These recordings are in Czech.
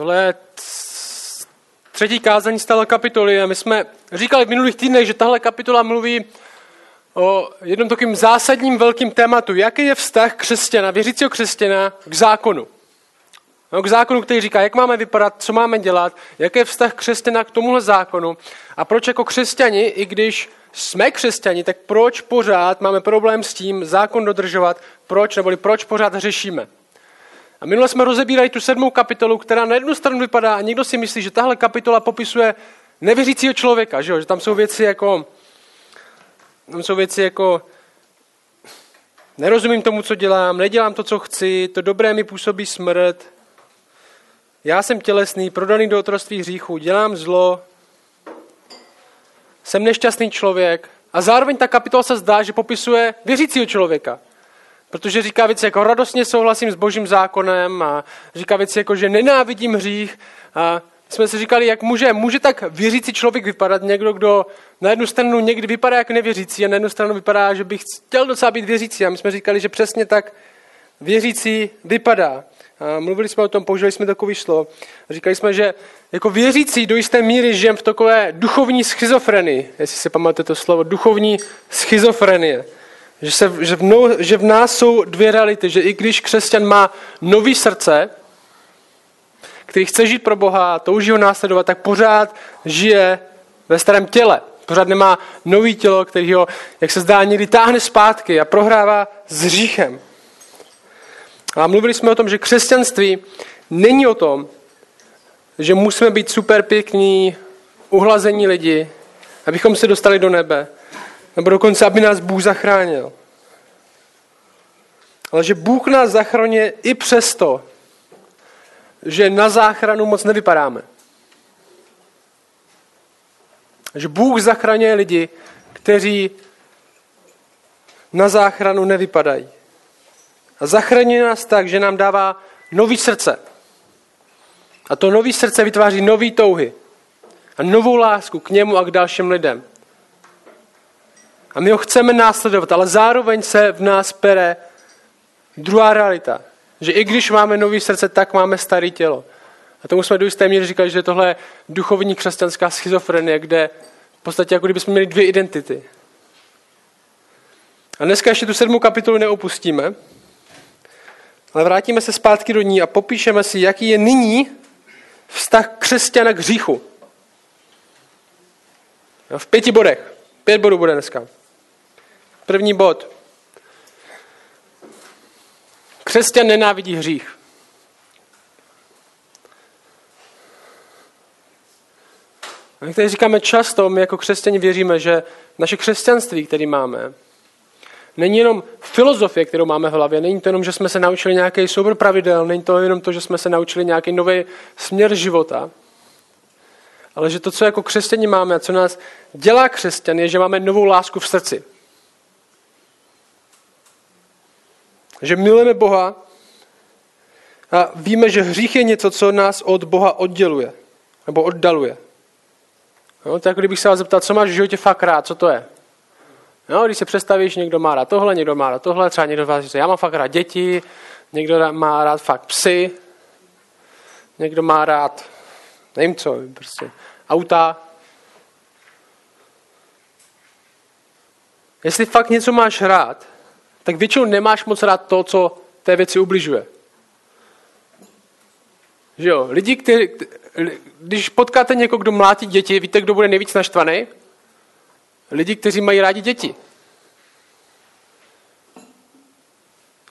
Tohle je třetí kázání z téhle kapitoly a my jsme říkali v minulých týdnech, že tahle kapitola mluví o jednom takovým zásadním velkým tématu. Jaký je vztah křesťana, věřícího křesťana k zákonu? No, k zákonu, který říká, jak máme vypadat, co máme dělat, jaký je vztah křesťana k tomuhle zákonu a proč jako křesťani, i když jsme křesťani, tak proč pořád máme problém s tím zákon dodržovat, proč, neboli proč pořád řešíme. A minule jsme rozebírali tu sedmou kapitolu, která na jednu stranu vypadá a někdo si myslí, že tahle kapitola popisuje nevěřícího člověka, že, jo? že tam jsou věci jako, tam jsou věci jako nerozumím tomu, co dělám, nedělám to, co chci, to dobré mi působí smrt, já jsem tělesný, prodaný do otroství hříchu, dělám zlo, jsem nešťastný člověk a zároveň ta kapitola se zdá, že popisuje věřícího člověka. Protože říká věci jako radostně souhlasím s božím zákonem a říká věci jako, že nenávidím hřích. A jsme si říkali, jak může, může tak věřící člověk vypadat někdo, kdo na jednu stranu někdy vypadá jako nevěřící a na jednu stranu vypadá, že bych chtěl docela být věřící. A my jsme říkali, že přesně tak věřící vypadá. A mluvili jsme o tom, použili jsme takový slovo. Říkali jsme, že jako věřící do jisté míry žijeme v takové duchovní schizofrenii, jestli si pamatujete to slovo, duchovní schizofrenie. Že, se, že, v no, že v nás jsou dvě reality, že i když křesťan má nový srdce, který chce žít pro Boha, touží ho následovat, tak pořád žije ve starém těle. Pořád nemá nový tělo, který ho, jak se zdá, někdy táhne zpátky a prohrává s hříchem. A mluvili jsme o tom, že křesťanství není o tom, že musíme být super pěkní, uhlazení lidi, abychom se dostali do nebe. Nebo dokonce, aby nás Bůh zachránil. Ale že Bůh nás zachraňuje i přesto, že na záchranu moc nevypadáme. Že Bůh zachraňuje lidi, kteří na záchranu nevypadají. A zachraňuje nás tak, že nám dává nový srdce. A to nový srdce vytváří nový touhy. A novou lásku k němu a k dalším lidem. A my ho chceme následovat, ale zároveň se v nás pere druhá realita. Že i když máme nový srdce, tak máme staré tělo. A tomu jsme do jisté míry říkali, že tohle je duchovní křesťanská schizofrenie, kde v podstatě jako kdybychom měli dvě identity. A dneska ještě tu sedmou kapitolu neopustíme, ale vrátíme se zpátky do ní a popíšeme si, jaký je nyní vztah křesťana k hříchu. V pěti bodech. Pět bodů bude dneska. První bod. Křesťan nenávidí hřích. A my tady říkáme často, my jako křesťani věříme, že naše křesťanství, které máme, není jenom filozofie, kterou máme v hlavě, není to jenom, že jsme se naučili nějaký soubor pravidel, není to jenom to, že jsme se naučili nějaký nový směr života, ale že to, co jako křesťani máme a co nás dělá křesťan, je, že máme novou lásku v srdci. Že milujeme Boha a víme, že hřích je něco, co nás od Boha odděluje nebo oddaluje. No, tak jako kdybych se vás zeptal, co máš v životě fakt rád, co to je? No, když se představíš, někdo má rád tohle, někdo má rád tohle, třeba někdo vás říká, já mám fakt rád děti, někdo má rád fakt psy, někdo má rád, nevím co, prostě auta. Jestli fakt něco máš rád, tak většinou nemáš moc rád to, co té věci ubližuje. Že jo? Lidi, kteří, když potkáte někoho, kdo mlátí děti, víte, kdo bude nejvíc naštvaný? Lidi, kteří mají rádi děti.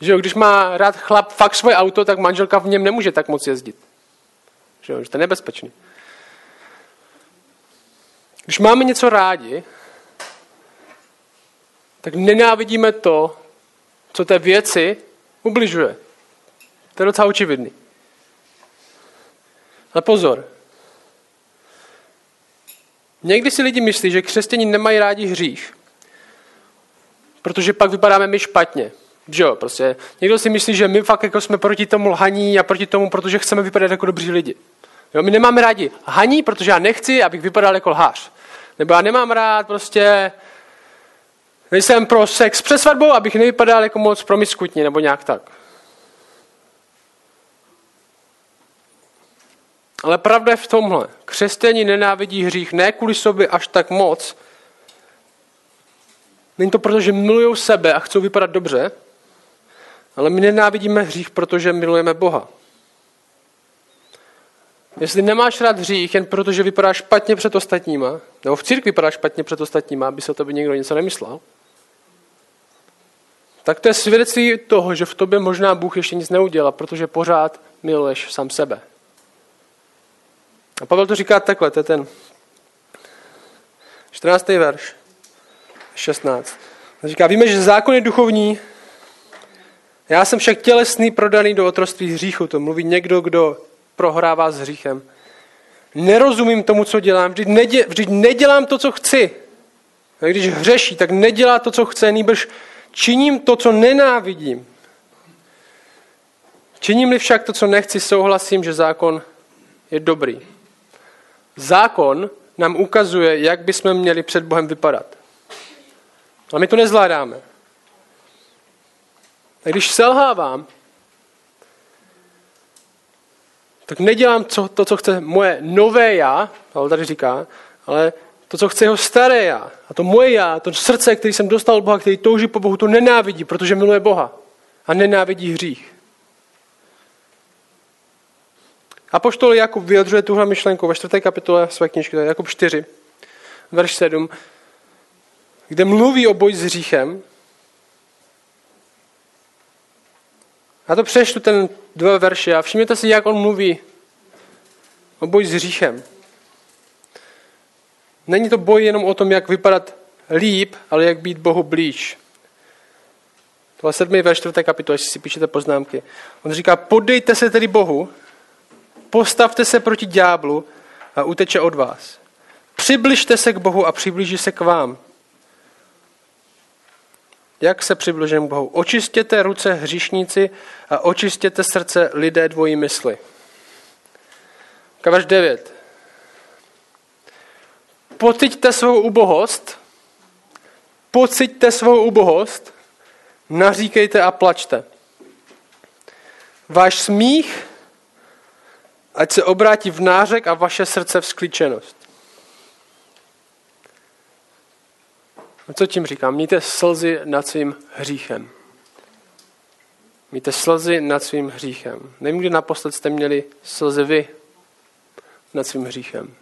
Že jo, když má rád chlap fakt svoje auto, tak manželka v něm nemůže tak moc jezdit. Že jo, že to je nebezpečný. Když máme něco rádi, tak nenávidíme to, co té věci ubližuje. To je docela očividný. Ale pozor. Někdy si lidi myslí, že křesťani nemají rádi hřích, protože pak vypadáme my špatně. Že jo, prostě. Někdo si myslí, že my fakt jako jsme proti tomu lhaní a proti tomu, protože chceme vypadat jako dobří lidi. Jo, my nemáme rádi haní, protože já nechci, abych vypadal jako lhář. Nebo já nemám rád prostě, nejsem pro sex před svatbou, abych nevypadal jako moc promiskutně, nebo nějak tak. Ale pravda je v tomhle. Křesťani nenávidí hřích ne kvůli sobě až tak moc. Není to proto, že milují sebe a chcou vypadat dobře, ale my nenávidíme hřích, protože milujeme Boha. Jestli nemáš rád hřích jen proto, že vypadáš špatně před ostatníma, nebo v církvi vypadáš špatně před ostatníma, aby se o tobě někdo něco nemyslel, tak to je svědectví toho, že v tobě možná Bůh ještě nic neudělal, protože pořád miluješ sám sebe. A Pavel to říká takhle, to je ten 14. verš, 16. On říká, víme, že zákon je duchovní, já jsem však tělesný, prodaný do otroství hříchu. To mluví někdo, kdo prohrává s hříchem. Nerozumím tomu, co dělám. Vždyť, nedě, vždyť nedělám to, co chci. A když hřeší, tak nedělá to, co chce, nýbrž činím to, co nenávidím. Činím-li však to, co nechci, souhlasím, že zákon je dobrý. Zákon nám ukazuje, jak bychom měli před Bohem vypadat. A my to nezvládáme. A když selhávám, tak nedělám to, co chce moje nové já, ale tady říká, ale to, co chce jeho staré já. A to moje já, to srdce, který jsem dostal od Boha, který touží po Bohu, to nenávidí, protože miluje Boha. A nenávidí hřích. A poštol Jakub vyjadřuje tuhle myšlenku ve čtvrté kapitole své knižky, to je Jakub 4, verš 7, kde mluví o boji s hříchem. Já to přeštu ten dva verše a všimněte si, jak on mluví o boji s hříchem. Není to boj jenom o tom, jak vypadat líp, ale jak být Bohu blíž. Tohle sedmý ve čtvrté kapitole, jestli si píšete poznámky. On říká, podejte se tedy Bohu, postavte se proti ďáblu a uteče od vás. Přibližte se k Bohu a přiblíží se k vám. Jak se přibližujeme k Bohu? Očistěte ruce hříšníci a očistěte srdce lidé dvojí mysli. Kavaš 9. Pociťte svou ubohost, pociťte svou ubohost, naříkejte a plačte. Váš smích, ať se obrátí v nářek a vaše srdce v skličenost. A co tím říkám? Mějte slzy nad svým hříchem. Mějte slzy nad svým hříchem. Nevím, kdy naposled jste měli slzy vy nad svým hříchem.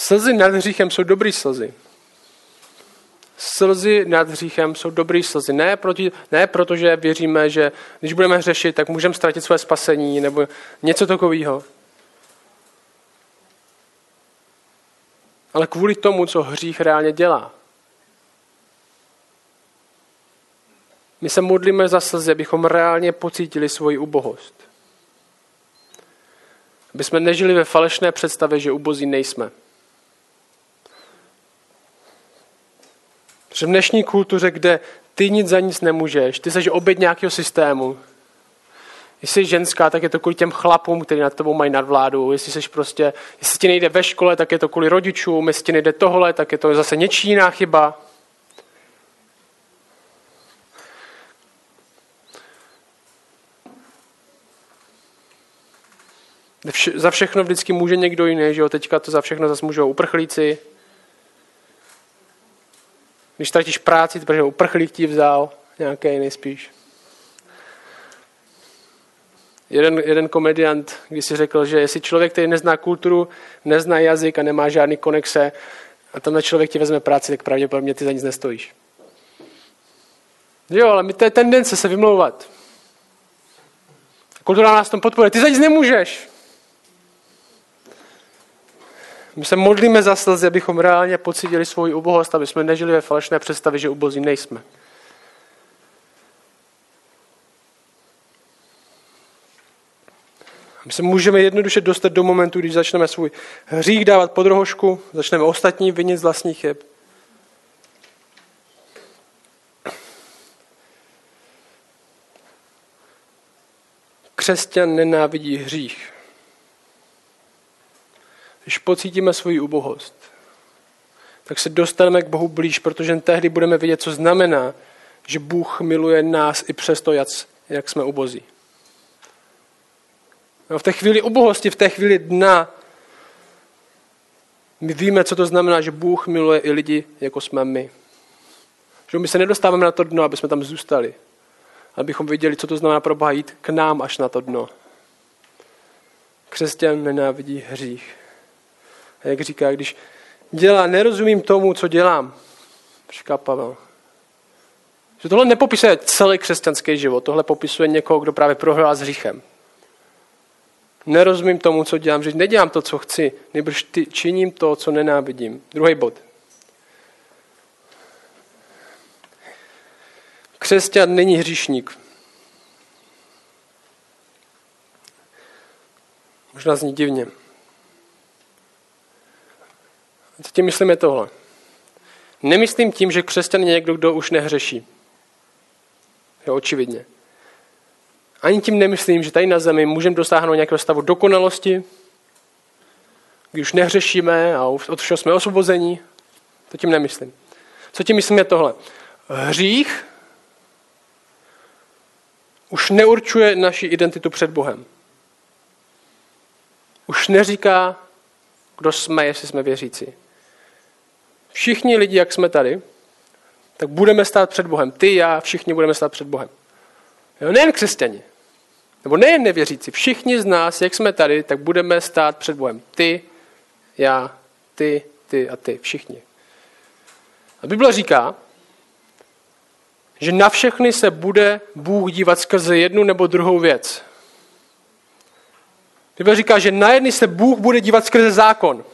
Slzy nad hříchem jsou dobrý slzy. Slzy nad hříchem jsou dobrý slzy. Ne, proti, ne protože věříme, že když budeme hřešit, tak můžeme ztratit své spasení nebo něco takového. Ale kvůli tomu, co hřích reálně dělá. My se modlíme za slzy, abychom reálně pocítili svoji ubohost. Aby jsme nežili ve falešné představě, že ubozí nejsme. Že v dnešní kultuře, kde ty nic za nic nemůžeš, ty jsi oběť nějakého systému. Jestli jsi ženská, tak je to kvůli těm chlapům, kteří nad tebou mají nadvládu. Jestli jsi prostě, jestli ti nejde ve škole, tak je to kvůli rodičům. Jestli ti nejde tohle, tak je to zase něčí jiná chyba. Za všechno vždycky může někdo jiný, že jo? Teďka to za všechno zase můžou uprchlíci. Když ztratíš práci, protože uprchlík ti vzal, nějaký jiný spíš. Jeden, jeden komediant když si řekl, že jestli člověk, který nezná kulturu, nezná jazyk a nemá žádný konexe, a tenhle člověk ti vezme práci, tak pravděpodobně ty za nic nestojíš. Jo, ale my to je tendence se vymlouvat. Kultura nás tom podporuje. Ty za nic nemůžeš. My se modlíme za slzy, abychom reálně pocítili svoji ubohost, aby jsme nežili ve falešné představě, že ubozí nejsme. My se můžeme jednoduše dostat do momentu, když začneme svůj hřích dávat pod rohošku, začneme ostatní vinit z vlastních chyb. Křesťan nenávidí hřích když pocítíme svoji ubohost, tak se dostaneme k Bohu blíž, protože tehdy budeme vědět, co znamená že Bůh miluje nás i přesto, jak jsme ubozí. No, v té chvíli ubohosti, v té chvíli dna, my víme, co to znamená, že Bůh miluje i lidi, jako jsme my. Že my se nedostáváme na to dno, aby jsme tam zůstali. Abychom viděli, co to znamená pro Boha jít k nám až na to dno. Křesťan nenávidí hřích. A jak říká, když dělá, nerozumím tomu, co dělám, říká Pavel. Že tohle nepopisuje celý křesťanský život, tohle popisuje někoho, kdo právě prohrál s hříchem. Nerozumím tomu, co dělám, že nedělám to, co chci, nebo činím to, co nenávidím. Druhý bod. Křesťan není hříšník. Možná zní divně. Co tím myslím je tohle. Nemyslím tím, že křesťan je někdo, kdo už nehřeší. Jo, očividně. Ani tím nemyslím, že tady na zemi můžeme dosáhnout nějakého stavu dokonalosti, kdy už nehřešíme a od všeho jsme osvobození. To tím nemyslím. Co tím myslím je tohle. Hřích už neurčuje naši identitu před Bohem. Už neříká, kdo jsme, jestli jsme věřící. Všichni lidi, jak jsme tady, tak budeme stát před Bohem. Ty, já, všichni budeme stát před Bohem. Jo, nejen křesťani. Nebo nejen nevěřící. Všichni z nás, jak jsme tady, tak budeme stát před Bohem. Ty, já, ty, ty a ty. Všichni. A Bible říká, že na všechny se bude Bůh dívat skrze jednu nebo druhou věc. Bible říká, že na jedny se Bůh bude dívat skrze zákon.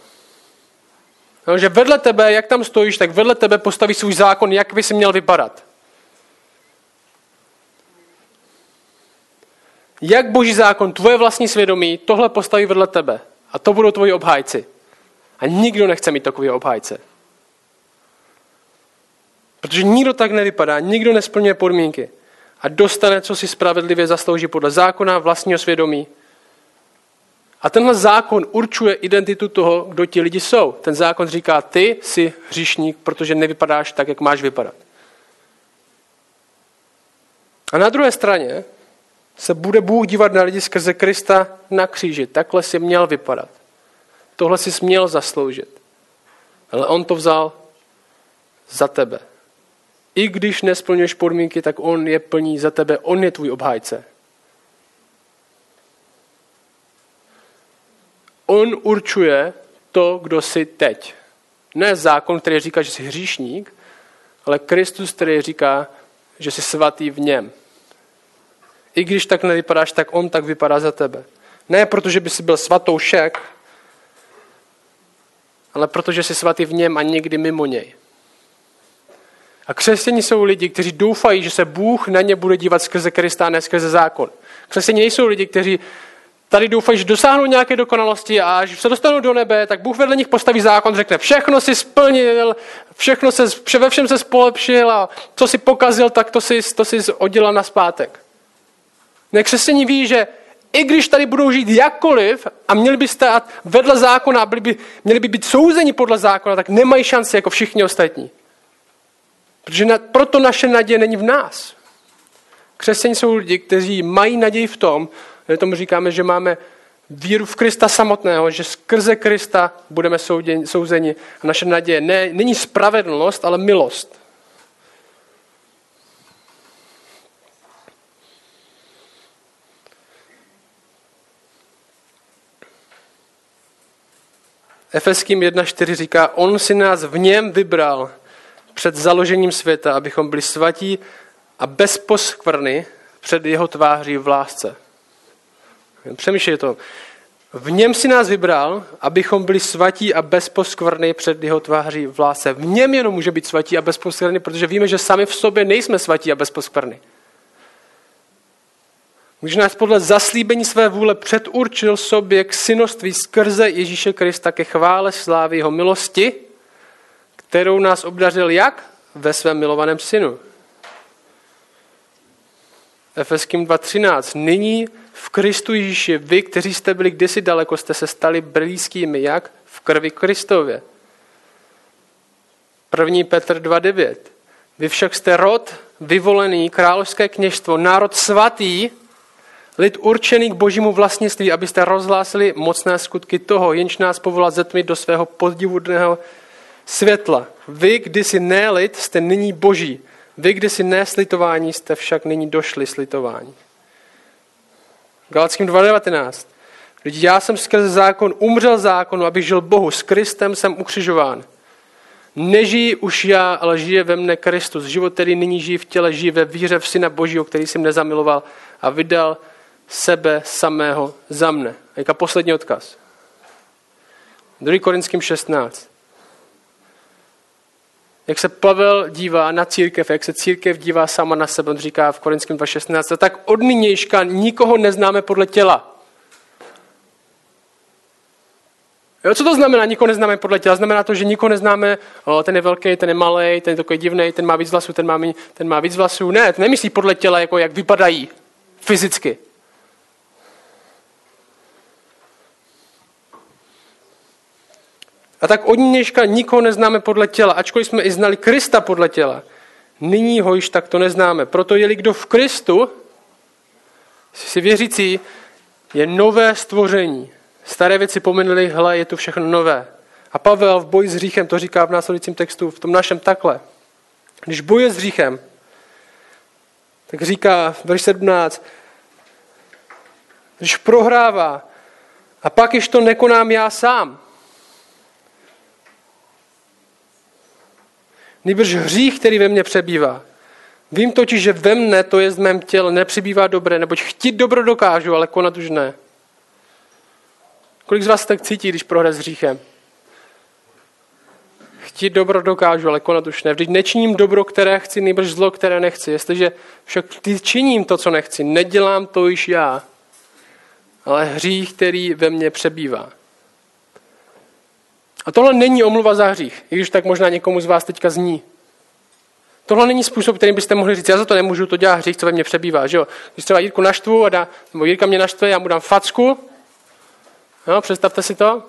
No, že vedle tebe, jak tam stojíš, tak vedle tebe postaví svůj zákon, jak by si měl vypadat. Jak boží zákon, tvoje vlastní svědomí, tohle postaví vedle tebe. A to budou tvoji obhájci. A nikdo nechce mít takový obhájce. Protože nikdo tak nevypadá, nikdo nesplňuje podmínky. A dostane, co si spravedlivě zaslouží podle zákona, vlastního svědomí. A tenhle zákon určuje identitu toho, kdo ti lidi jsou. Ten zákon říká, ty jsi hříšník, protože nevypadáš tak, jak máš vypadat. A na druhé straně se bude Bůh dívat na lidi skrze Krista na kříži. Takhle si měl vypadat. Tohle si měl zasloužit. Ale on to vzal za tebe. I když nesplňuješ podmínky, tak on je plní za tebe. On je tvůj obhájce. On určuje to, kdo jsi teď. Ne zákon, který říká, že jsi hříšník, ale Kristus, který říká, že jsi svatý v něm. I když tak nevypadáš, tak on tak vypadá za tebe. Ne protože by si byl svatoušek, ale protože jsi svatý v něm a někdy mimo něj. A křesťani jsou lidi, kteří doufají, že se Bůh na ně bude dívat skrze Krista, ne skrze zákon. Křesťani nejsou lidi, kteří tady doufají, že dosáhnou nějaké dokonalosti a až se dostanou do nebe, tak Bůh vedle nich postaví zákon, řekne, všechno si splnil, všechno se, ve všem se spolepšil a co si pokazil, tak to si, to si oddělal na zpátek. Nekřesení ví, že i když tady budou žít jakkoliv a měli by stát vedle zákona, byli by, měli by být souzeni podle zákona, tak nemají šanci jako všichni ostatní. Protože na, proto naše naděje není v nás. Křesťané jsou lidi, kteří mají naději v tom, že tomu říkáme, že máme víru v Krista samotného, že skrze Krista budeme souzeni. A naše naděje ne, není spravedlnost, ale milost. Efeským 1.4 říká, on si nás v něm vybral před založením světa, abychom byli svatí a bez poskvrny před jeho tváří v lásce. Přemýšlej to. V něm si nás vybral, abychom byli svatí a bez poskvrny před jeho tváří v lásce. V něm jenom může být svatí a bez poskvrny, protože víme, že sami v sobě nejsme svatí a bez poskvrny. Když nás podle zaslíbení své vůle předurčil sobě k synoství skrze Ježíše Krista ke chvále slávy jeho milosti, kterou nás obdařil jak? Ve svém milovaném synu. Efeským 2.13. Nyní v Kristu Ježíši vy, kteří jste byli kdysi daleko, jste se stali blízkými jak? V krvi Kristově. 1. Petr 2.9. Vy však jste rod, vyvolený, královské kněžstvo, národ svatý, lid určený k božímu vlastnictví, abyste rozhlásili mocné skutky toho, jenž nás povolal ze tmy do svého poddivodného světla. Vy, kdysi ne lid, jste nyní boží. Vy, kdysi ne slitování, jste však nyní došli slitování. Galackým 2.19. Vždyť já jsem skrze zákon umřel zákonu, abych žil Bohu. S Kristem jsem ukřižován. Nežijí už já, ale žije ve mne Kristus. Život, který nyní žijí v těle, žijí ve víře v Syna Božího, který jsem nezamiloval a vydal sebe samého za mne. A jaká poslední odkaz. 2. Korinským 16. Jak se Pavel dívá na církev, jak se církev dívá sama na sebe, on říká v Korinském 2.16, tak od nynějška nikoho neznáme podle těla. Jo, co to znamená, nikoho neznáme podle těla? Znamená to, že nikoho neznáme, o, ten je velký, ten je malý, ten je takový divný, ten má víc vlasů, ten má, ten má víc vlasů. Ne, to nemyslí podle těla, jako jak vypadají fyzicky. A tak od dneška nikoho neznáme podle těla, ačkoliv jsme i znali Krista podle těla. Nyní ho již takto neznáme. Proto je kdo v Kristu, si věřící, je nové stvoření. Staré věci pominuli, hle, je tu všechno nové. A Pavel v boji s hříchem to říká v následujícím textu, v tom našem takhle. Když bojuje s hříchem, tak říká v verš 17, když prohrává, a pak již to nekonám já sám. Nýbrž hřích, který ve mně přebývá. Vím totiž, že ve mne, to je z mém těle, nepřibývá dobré, neboť chtít dobro dokážu, ale konat už ne. Kolik z vás tak cítí, když prohraje s hříchem? Chtít dobro dokážu, ale konat už ne. Vždyť nečiním dobro, které chci, nejbrž zlo, které nechci. Jestliže však činím to, co nechci, nedělám to již já, ale hřích, který ve mně přebývá. A tohle není omluva za hřích, i když tak možná někomu z vás teďka zní. Tohle není způsob, kterým byste mohli říct, já za to nemůžu, to dělá hřích, co ve mně přebývá. Že jo? Když třeba Jirku naštvu, a dá, nebo Jirka mě naštve, já mu dám facku, No, představte si to.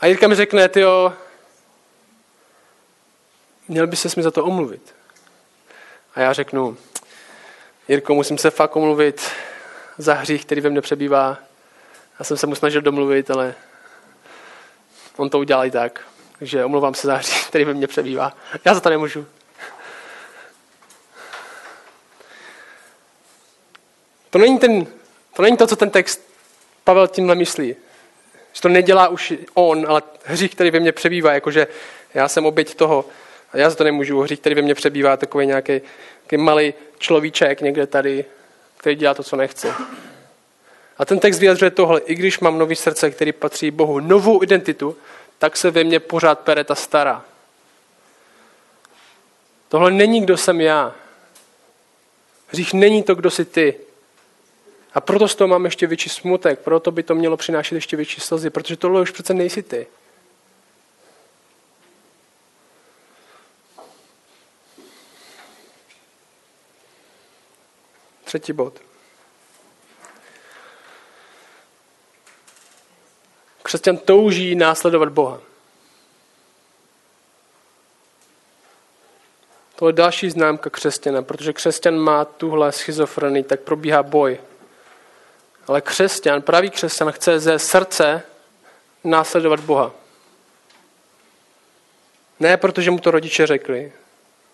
A Jirka mi řekne, ty jo, měl by se mi za to omluvit. A já řeknu, Jirko, musím se fakt omluvit za hřích, který ve mně přebývá. Já jsem se mu snažil domluvit, ale on to udělal i tak. Takže omlouvám se hřích, který ve mně přebývá. Já za to nemůžu. To není ten to není to, co ten text Pavel tímhle myslí. Že to nedělá už on, ale hřích, který ve mně přebývá, jakože já jsem oběť toho a já za to nemůžu. Hřích, který ve mně přebývá, takový nějaký malý človíček někde tady, který dělá to, co nechce. A ten text vyjadřuje tohle. I když mám nový srdce, který patří Bohu, novou identitu, tak se ve mně pořád pere ta stará. Tohle není, kdo jsem já. Hřích není to, kdo jsi ty. A proto z toho mám ještě větší smutek, proto by to mělo přinášet ještě větší slzy, protože tohle už přece nejsi ty. Třetí bod. Křesťan touží následovat Boha. To je další známka křesťana, protože křesťan má tuhle schizofrenii, tak probíhá boj ale křesťan, pravý křesťan chce ze srdce následovat Boha. Ne protože mu to rodiče řekli,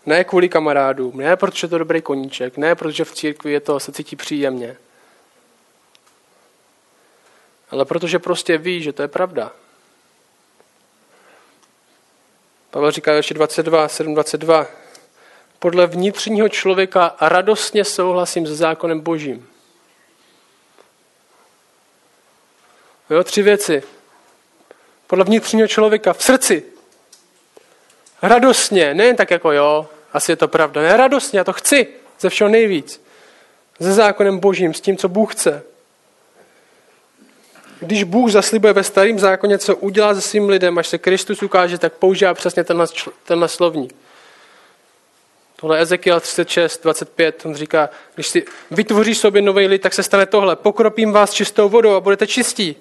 ne kvůli kamarádům, ne protože to je dobrý koníček, ne protože v církvi je to, se cítí příjemně. Ale protože prostě ví, že to je pravda. Pavel říká ještě 22, 7, 22. Podle vnitřního člověka radostně souhlasím se zákonem božím. Jo, tři věci. Podle vnitřního člověka, v srdci. Radostně, ne tak jako jo, asi je to pravda. Ne, radostně, já to chci ze všeho nejvíc. Se zákonem božím, s tím, co Bůh chce. Když Bůh zaslibuje ve starém zákoně, co udělá se svým lidem, až se Kristus ukáže, tak používá přesně tenhle, tenhle slovník. Tohle Ezekiel 36, 25, on říká, když si vytvoříš sobě nový lid, tak se stane tohle. Pokropím vás čistou vodou a budete čistí.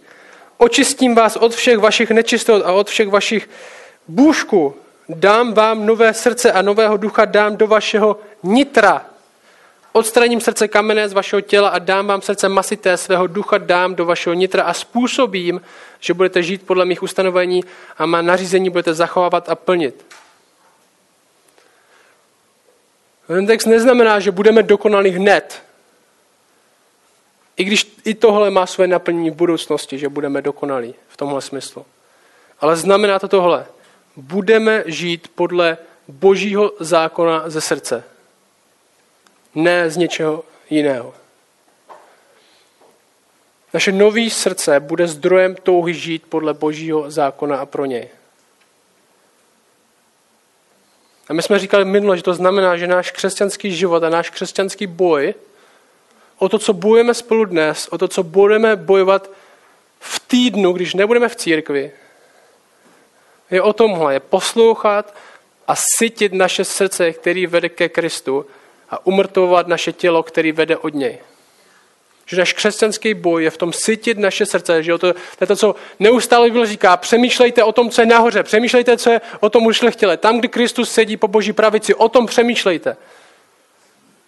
Očistím vás od všech vašich nečistot a od všech vašich bůžků dám vám nové srdce a nového ducha dám do vašeho nitra. Odstraním srdce kamenné z vašeho těla a dám vám srdce masité, svého ducha dám do vašeho nitra a způsobím, že budete žít podle mých ustanovení a má nařízení budete zachovávat a plnit. Ten text neznamená, že budeme dokonalí hned. I když i tohle má své naplnění v budoucnosti, že budeme dokonalí v tomhle smyslu. Ale znamená to tohle. Budeme žít podle božího zákona ze srdce. Ne z něčeho jiného. Naše nový srdce bude zdrojem touhy žít podle božího zákona a pro něj. A my jsme říkali minule, že to znamená, že náš křesťanský život a náš křesťanský boj, o to, co bojujeme spolu dnes, o to, co budeme bojovat v týdnu, když nebudeme v církvi, je o tomhle, je poslouchat a sytit naše srdce, který vede ke Kristu a umrtovat naše tělo, který vede od něj. Že náš křesťanský boj je v tom sytit naše srdce, že to, to je to, co neustále Bible říká, přemýšlejte o tom, co je nahoře, přemýšlejte, co je o tom ušlechtile. Tam, kde Kristus sedí po boží pravici, o tom přemýšlejte.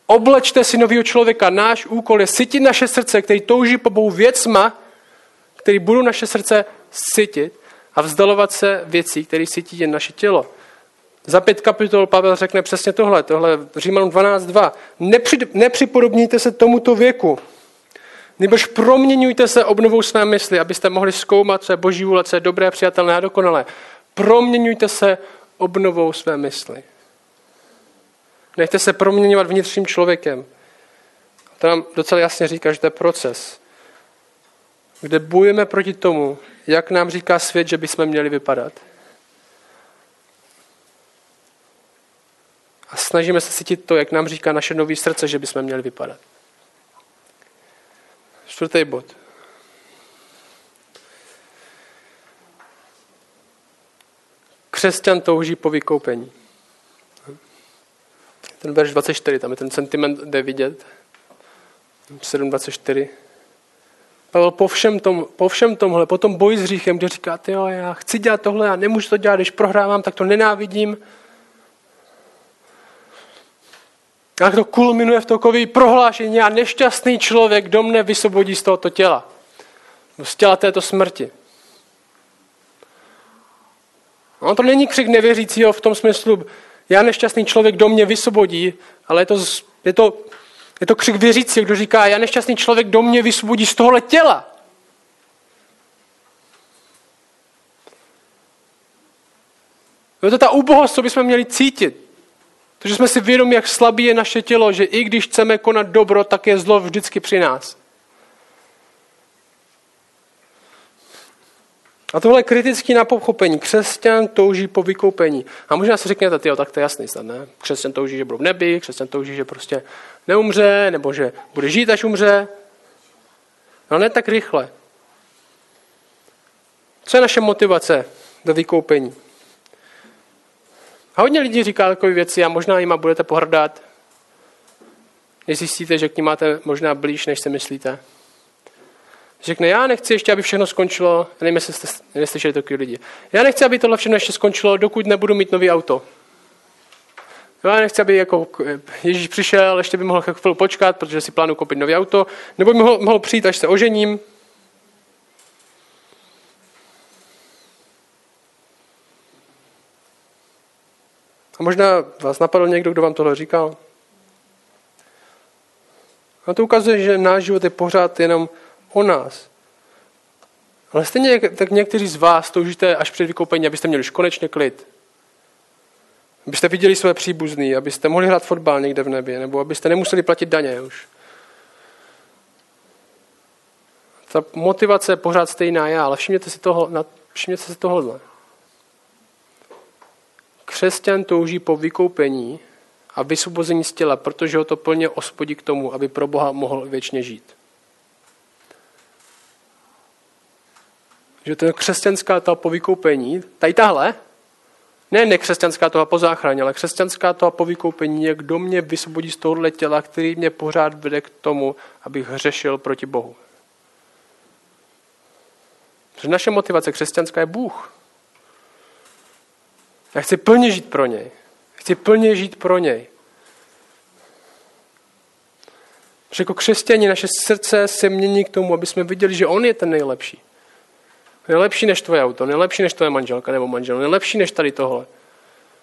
Oblečte si nového člověka. Náš úkol je sytit naše srdce, který touží po Bohu věcma, který budou naše srdce sytit a vzdalovat se věcí, které sytí jen naše tělo. Za pět kapitol Pavel řekne přesně tohle, tohle Římanům 12.2. Nepři, nepřipodobníte se tomuto věku, Nebož proměňujte se obnovou své mysli, abyste mohli zkoumat, co je boží vůle, co je dobré, přijatelné a dokonalé. Proměňujte se obnovou své mysli. Nechte se proměňovat vnitřním člověkem. To nám docela jasně říká, že to je proces, kde bojujeme proti tomu, jak nám říká svět, že bychom měli vypadat. A snažíme se cítit to, jak nám říká naše nové srdce, že bychom měli vypadat. Čtvrtý bod. Křesťan touží po vykoupení. Ten verš 24, tam je ten sentiment, jde vidět. 7.24. Pavel po všem, tom, po všem tomhle, po tom boji s hříchem, kde říká, jo, já chci dělat tohle, já nemůžu to dělat, když prohrávám, tak to nenávidím. A to kulminuje v takový prohlášení a nešťastný člověk do mne vysvobodí z tohoto těla. Z těla této smrti. On to není křik nevěřícího v tom smyslu, já nešťastný člověk do mě vysvobodí, ale je to, je to, je to křik věřícího, kdo říká, já nešťastný člověk do mě vysvobodí z tohohle těla. Je to ta úbohost, co bychom měli cítit. Protože jsme si vědomi, jak slabý je naše tělo, že i když chceme konat dobro, tak je zlo vždycky při nás. A tohle je kritický na pochopení. Křesťan touží po vykoupení. A možná si řeknete, tyjo, tak to je jasný snad, ne? Křesťan touží, že budou v nebi, křesťan touží, že prostě neumře, nebo že bude žít, až umře. No ne tak rychle. Co je naše motivace do vykoupení? A hodně lidí říká takové věci a možná jima budete pohrdat, jestli zjistíte, že k ním máte možná blíž, než si myslíte. Řekne, já nechci ještě, aby všechno skončilo, nevím, jestli jste neslyšeli takový lidi. Já nechci, aby tohle všechno ještě skončilo, dokud nebudu mít nový auto. Já nechci, aby jako Ježíš přišel, ještě by mohl chvíli počkat, protože si plánuju koupit nový auto, nebo by mohl, mohl přijít, až se ožením, A možná vás napadl někdo, kdo vám tohle říkal. A to ukazuje, že náš život je pořád jenom o nás. Ale stejně tak někteří z vás toužíte až před vykoupení, abyste měli už konečně klid. Abyste viděli své příbuzný, abyste mohli hrát fotbal někde v nebi, nebo abyste nemuseli platit daně už. Ta motivace je pořád stejná já, ale všimněte si, toho, všimněte si tohohle. Křesťan touží po vykoupení a vysvobození z těla, protože ho to plně ospodí k tomu, aby pro Boha mohl věčně žít. Že to je křesťanská toho po vykoupení, tady tahle, ne nekřesťanská toho po záchraně, ale křesťanská toho po vykoupení je, kdo mě vysvobodí z tohohle těla, který mě pořád vede k tomu, abych hřešil proti Bohu. Protože naše motivace křesťanská je Bůh. Já chci plně žít pro něj. Chci plně žít pro něj. Že jako křesťani naše srdce se mění k tomu, aby jsme viděli, že on je ten nejlepší. Je lepší než tvoje auto, je lepší než tvoje manželka nebo manžel, je lepší než tady tohle.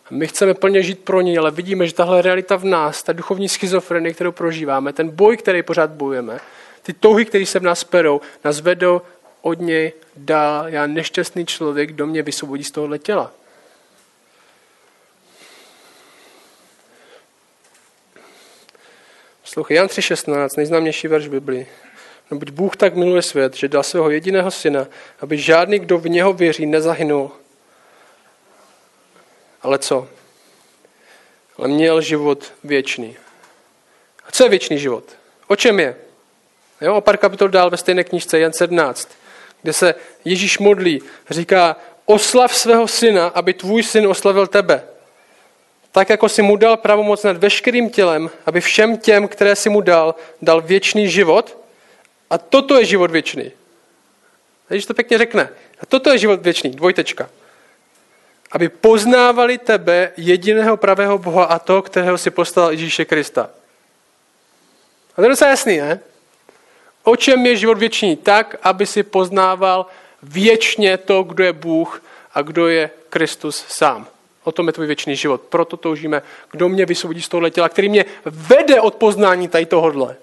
A my chceme plně žít pro něj, ale vidíme, že tahle realita v nás, ta duchovní schizofrenie, kterou prožíváme, ten boj, který pořád bojujeme, ty touhy, které se v nás perou, nás vedou od něj dál. Já nešťastný člověk, do mě vysvobodí z tohohle těla. Poslouchej, Jan 3.16, nejznámější verš Biblii. Neboť Bůh tak miluje svět, že dal svého jediného syna, aby žádný, kdo v něho věří, nezahynul. Ale co? Ale měl život věčný. A co je věčný život? O čem je? Jo, o pár kapitol dál ve stejné knižce, Jan 17, kde se Ježíš modlí, říká, oslav svého syna, aby tvůj syn oslavil tebe. Tak jako si mu dal pravomoc nad veškerým tělem, aby všem těm, které si mu dal, dal věčný život. A toto je život věčný. Ježíš to pěkně řekne. A toto je život věčný, dvojtečka. Aby poznávali tebe, jediného pravého Boha a to, kterého si poslal Ježíše Krista. A to je docela jasný, ne? O čem je život věčný? Tak, aby si poznával věčně to, kdo je Bůh a kdo je Kristus sám. O tom je tvůj věčný život. Proto toužíme, kdo mě vysvobodí z tohohle těla, který mě vede od poznání tady tohohle.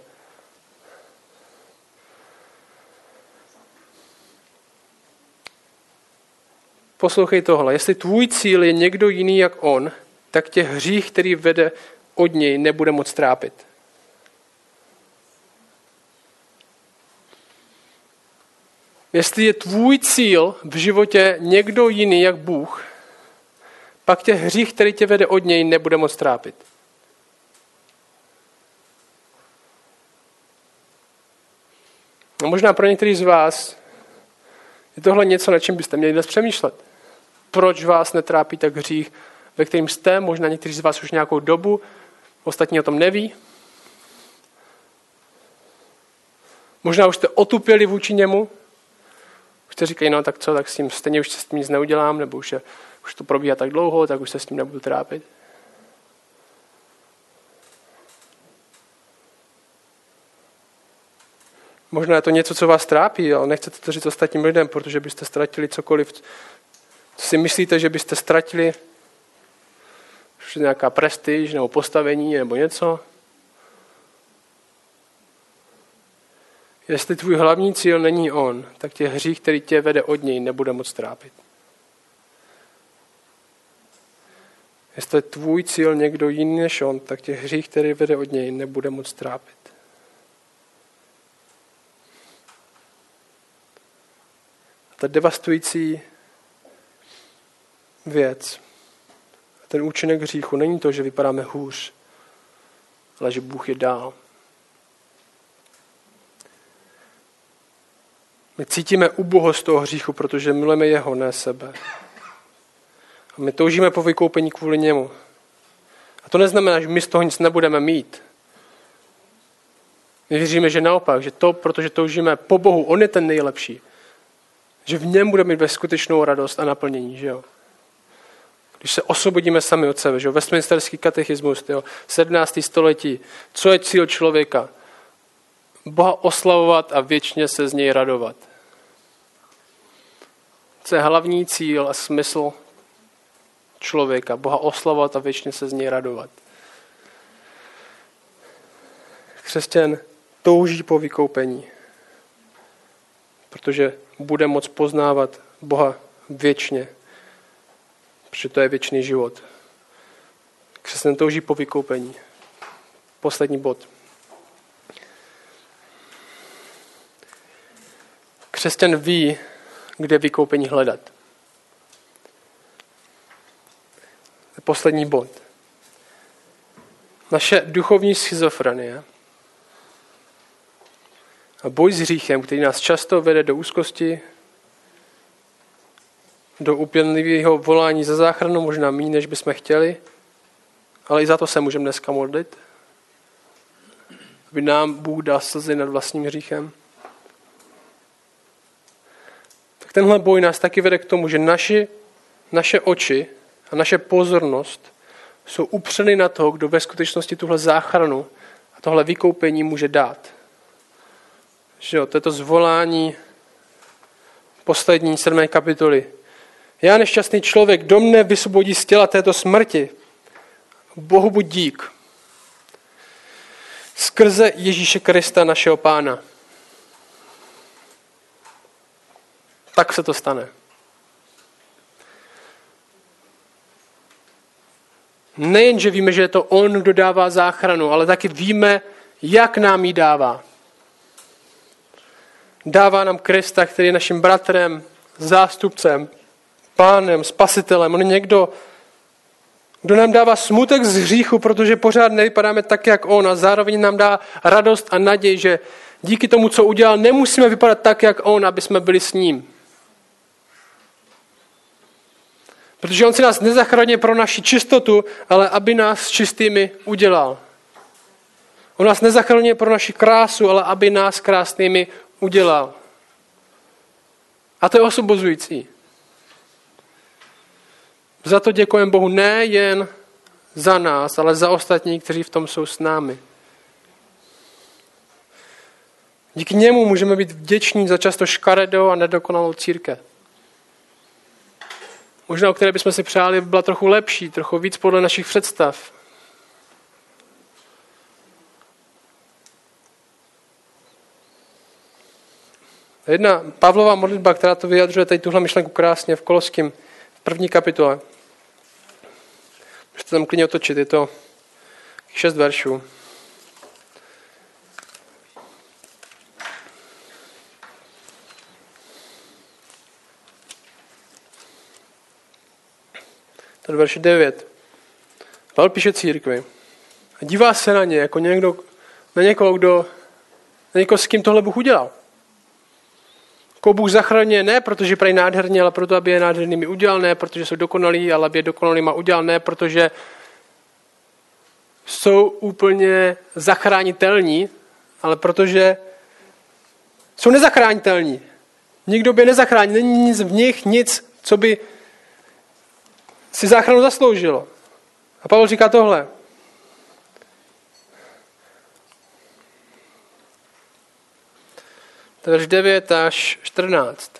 Poslouchej tohle. Jestli tvůj cíl je někdo jiný jak on, tak tě hřích, který vede od něj, nebude moc trápit. Jestli je tvůj cíl v životě někdo jiný jak Bůh, pak tě hřích, který tě vede od něj, nebude moc trápit. A možná pro některý z vás je tohle něco, na čem byste měli dnes přemýšlet. Proč vás netrápí tak hřích, ve kterým jste, možná někteří z vás už nějakou dobu, ostatní o tom neví. Možná už jste otupěli vůči němu, už jste říkají, no tak co, tak s tím stejně už se s tím nic neudělám, nebo už, je, už to probíhá tak dlouho, tak už se s tím nebudu trápit. Možná je to něco, co vás trápí, ale nechcete to říct ostatním lidem, protože byste ztratili cokoliv, co si myslíte, že byste ztratili, nějaká prestiž nebo postavení nebo něco. Jestli tvůj hlavní cíl není on, tak tě hřích, který tě vede od něj, nebude moc trápit. Jestli je tvůj cíl někdo jiný než on, tak tě hřích, který vede od něj, nebude moc trápit. Ta devastující věc, ten účinek hříchu není to, že vypadáme hůř, ale že Bůh je dál. My cítíme ubohost toho hříchu, protože milujeme jeho, ne sebe. A my toužíme po vykoupení kvůli němu. A to neznamená, že my z toho nic nebudeme mít. My věříme, že naopak, že to, protože toužíme po Bohu, on je ten nejlepší. Že v něm budeme mít skutečnou radost a naplnění, že jo. Když se osvobodíme sami od sebe, že jo. Westminsterský katechismus, jo. 17. století. Co je cíl člověka? Boha oslavovat a věčně se z něj radovat. Co je hlavní cíl a smysl člověka? Boha oslavovat a věčně se z něj radovat. Křesťan touží po vykoupení, protože bude moc poznávat Boha věčně, protože to je věčný život. Křesťan touží po vykoupení. Poslední bod. Křesťan ví, kde vykoupení hledat. Poslední bod. Naše duchovní schizofrenie a boj s hříchem, který nás často vede do úzkosti, do upěnlivého volání za záchranu, možná méně, než bychom chtěli, ale i za to se můžeme dneska modlit, aby nám Bůh dal slzy nad vlastním hříchem tak tenhle boj nás taky vede k tomu, že naši, naše oči a naše pozornost jsou upřeny na to, kdo ve skutečnosti tuhle záchranu a tohle vykoupení může dát. Že jo, to je to zvolání poslední sedmé kapitoly. Já nešťastný člověk, kdo mne vysvobodí z těla této smrti? Bohu buď dík. Skrze Ježíše Krista, našeho pána. Tak se to stane. Nejen, že víme, že je to On, kdo dává záchranu, ale taky víme, jak nám ji dává. Dává nám Krista, který je naším bratrem, zástupcem, pánem, spasitelem. On je někdo, kdo nám dává smutek z hříchu, protože pořád nevypadáme tak, jak on a zároveň nám dá radost a naději, že díky tomu, co udělal, nemusíme vypadat tak, jak on, aby jsme byli s ním. Protože on si nás nezachraňuje pro naši čistotu, ale aby nás čistými udělal. On nás nezachraňuje pro naši krásu, ale aby nás krásnými udělal. A to je osobozující. Za to děkujeme Bohu nejen za nás, ale za ostatní, kteří v tom jsou s námi. Díky němu můžeme být vděční za často škaredou a nedokonalou církev. Možná, o které bychom si přáli, byla trochu lepší, trochu víc podle našich představ. Jedna Pavlova modlitba, která to vyjadřuje tady tuhle myšlenku krásně v Koloském, v první kapitole. Můžete tam klidně otočit, je to šest veršů. Je verš 9. Pavel píše církvi a dívá se na ně jako někdo, na někoho, kdo, na někoho, s kým tohle Bůh udělal. Koho Bůh zachraňuje ne, protože prají nádherně, ale proto, aby je nádhernými udělal, ne, protože jsou dokonalí, ale aby je dokonalýma udělal, ne, protože jsou úplně zachránitelní, ale protože jsou nezachránitelní. Nikdo by je nezachránil, není nic v nich, nic, co by si záchranu zasloužilo. A Pavel říká tohle. Verš 9 až 14.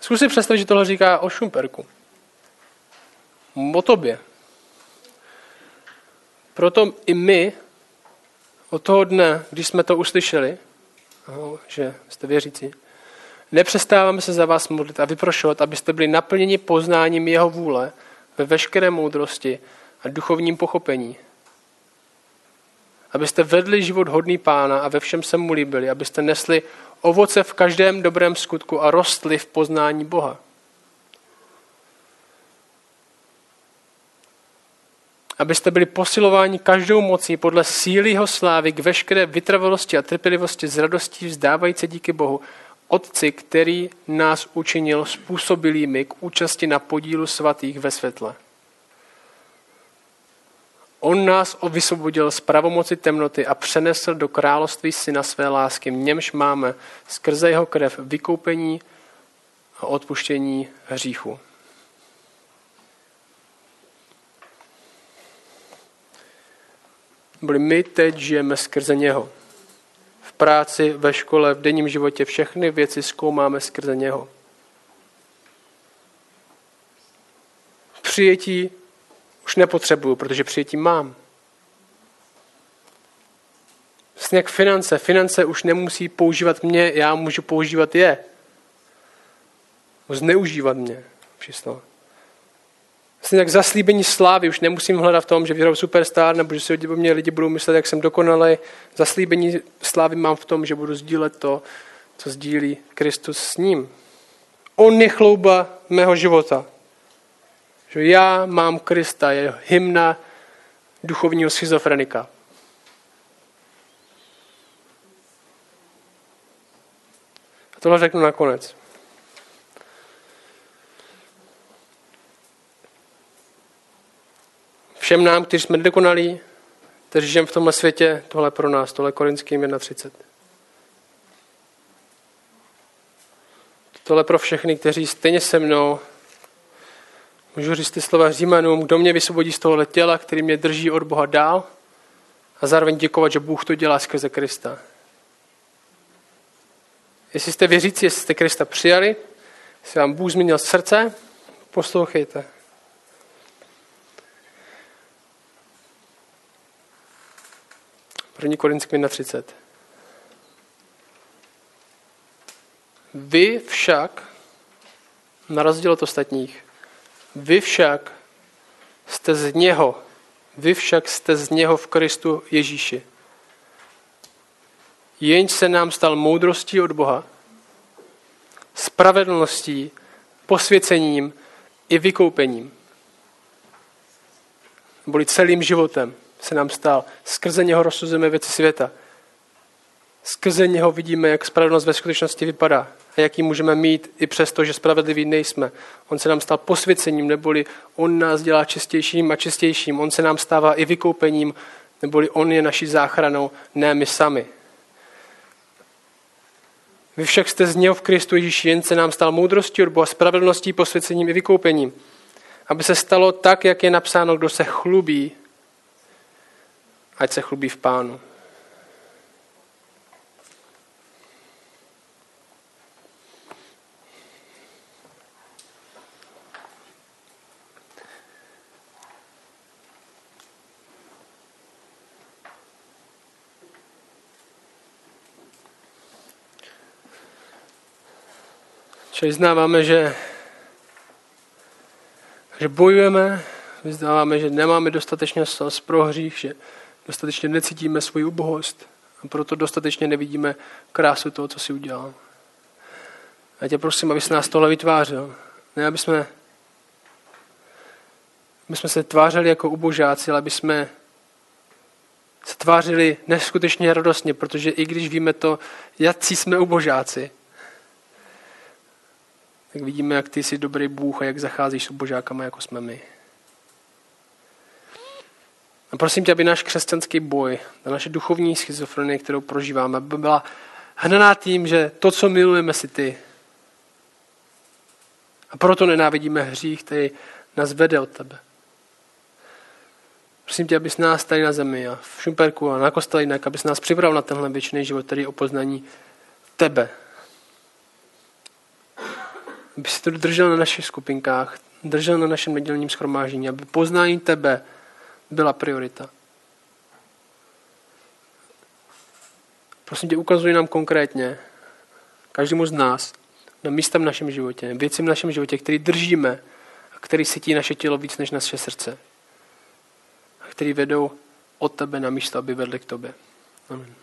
Zkus si představit, že tohle říká o Šumperku. O tobě. Proto i my od toho dne, když jsme to uslyšeli, že jste věřící, nepřestáváme se za vás modlit a vyprošovat, abyste byli naplněni poznáním jeho vůle ve veškeré moudrosti a duchovním pochopení, abyste vedli život hodný pána a ve všem se mu líbili, abyste nesli ovoce v každém dobrém skutku a rostli v poznání Boha. Abyste byli posilováni každou mocí podle síly jeho slávy k veškeré vytrvalosti a trpělivosti z radostí vzdávající díky Bohu, Otci, který nás učinil způsobilými k účasti na podílu svatých ve světle. On nás vysvobodil z pravomoci temnoty a přenesl do království syna své lásky, v němž máme skrze jeho krev vykoupení a odpuštění hříchu. Byli my teď žijeme skrze něho. Práci, ve škole, v denním životě všechny věci zkoumáme skrze něho. Přijetí už nepotřebuju, protože přijetí mám. Vlastně jak finance. Finance už nemusí používat mě, já můžu používat je. Zneužívat mě. Všechno. Vlastně jak zaslíbení slávy, už nemusím hledat v tom, že vyhraju superstar, nebo že si o mě lidi budou myslet, jak jsem dokonalý. Zaslíbení slávy mám v tom, že budu sdílet to, co sdílí Kristus s ním. On je chlouba mého života. Že já mám Krista, je hymna duchovního schizofrenika. A tohle řeknu nakonec. Všem nám, kteří jsme nedokonalí, kteří žijeme v tomhle světě, tohle pro nás, tohle Korinským 1.30. Tohle pro všechny, kteří stejně se mnou můžu říct ty slova Římanům, kdo mě vysvobodí z tohohle těla, který mě drží od Boha dál a zároveň děkovat, že Bůh to dělá skrze Krista. Jestli jste věřící, jestli jste Krista přijali, jestli vám Bůh změnil srdce, poslouchejte. První Korinský na 30. Vy však, na rozdíl od ostatních, vy však jste z něho, vy však jste z něho v Kristu Ježíši. Jenž se nám stal moudrostí od Boha, spravedlností, posvěcením i vykoupením. Boli celým životem se nám stal. Skrze něho rozsuzujeme věci světa. Skrze něho vidíme, jak spravedlnost ve skutečnosti vypadá a jaký můžeme mít i přesto, že spravedliví nejsme. On se nám stal posvěcením, neboli on nás dělá čistějším a čistějším. On se nám stává i vykoupením, neboli on je naší záchranou, ne my sami. Vy však jste z něho v Kristu Ježíši, jen se nám stal moudrostí od Boha, spravedlností, posvěcením i vykoupením. Aby se stalo tak, jak je napsáno, kdo se chlubí, ať se chlubí v pánu. Čili znáváme, že, že bojujeme, vyznáváme, že nemáme dostatečně slas pro hřích, že dostatečně necítíme svoji ubohost a proto dostatečně nevidíme krásu toho, co si udělal. Já tě prosím, abys nás tohle vytvářel. Ne, aby jsme, aby jsme se tvářili jako ubožáci, ale aby jsme se tvářili neskutečně radostně, protože i když víme to, jakcí jsme ubožáci, tak vidíme, jak ty jsi dobrý Bůh a jak zacházíš s ubožákama, jako jsme my. A prosím tě, aby náš křesťanský boj, ta naše duchovní schizofrenie, kterou prožíváme, aby byla hnaná tím, že to, co milujeme, si ty. A proto nenávidíme hřích, který nás vede od tebe. Prosím tě, abys nás tady na zemi a v Šumperku a na kostelinek, abys nás připravil na tenhle věčný život, který je opoznání tebe, aby si to držel na našich skupinkách, držel na našem nedělním schromáždění, aby poznání tebe byla priorita. Prosím tě, ukazuj nám konkrétně, každému z nás, na místa v našem životě, věci v našem životě, který držíme a který sytí naše tělo víc než naše srdce. A který vedou od tebe na místo, aby vedli k tobě. Amen.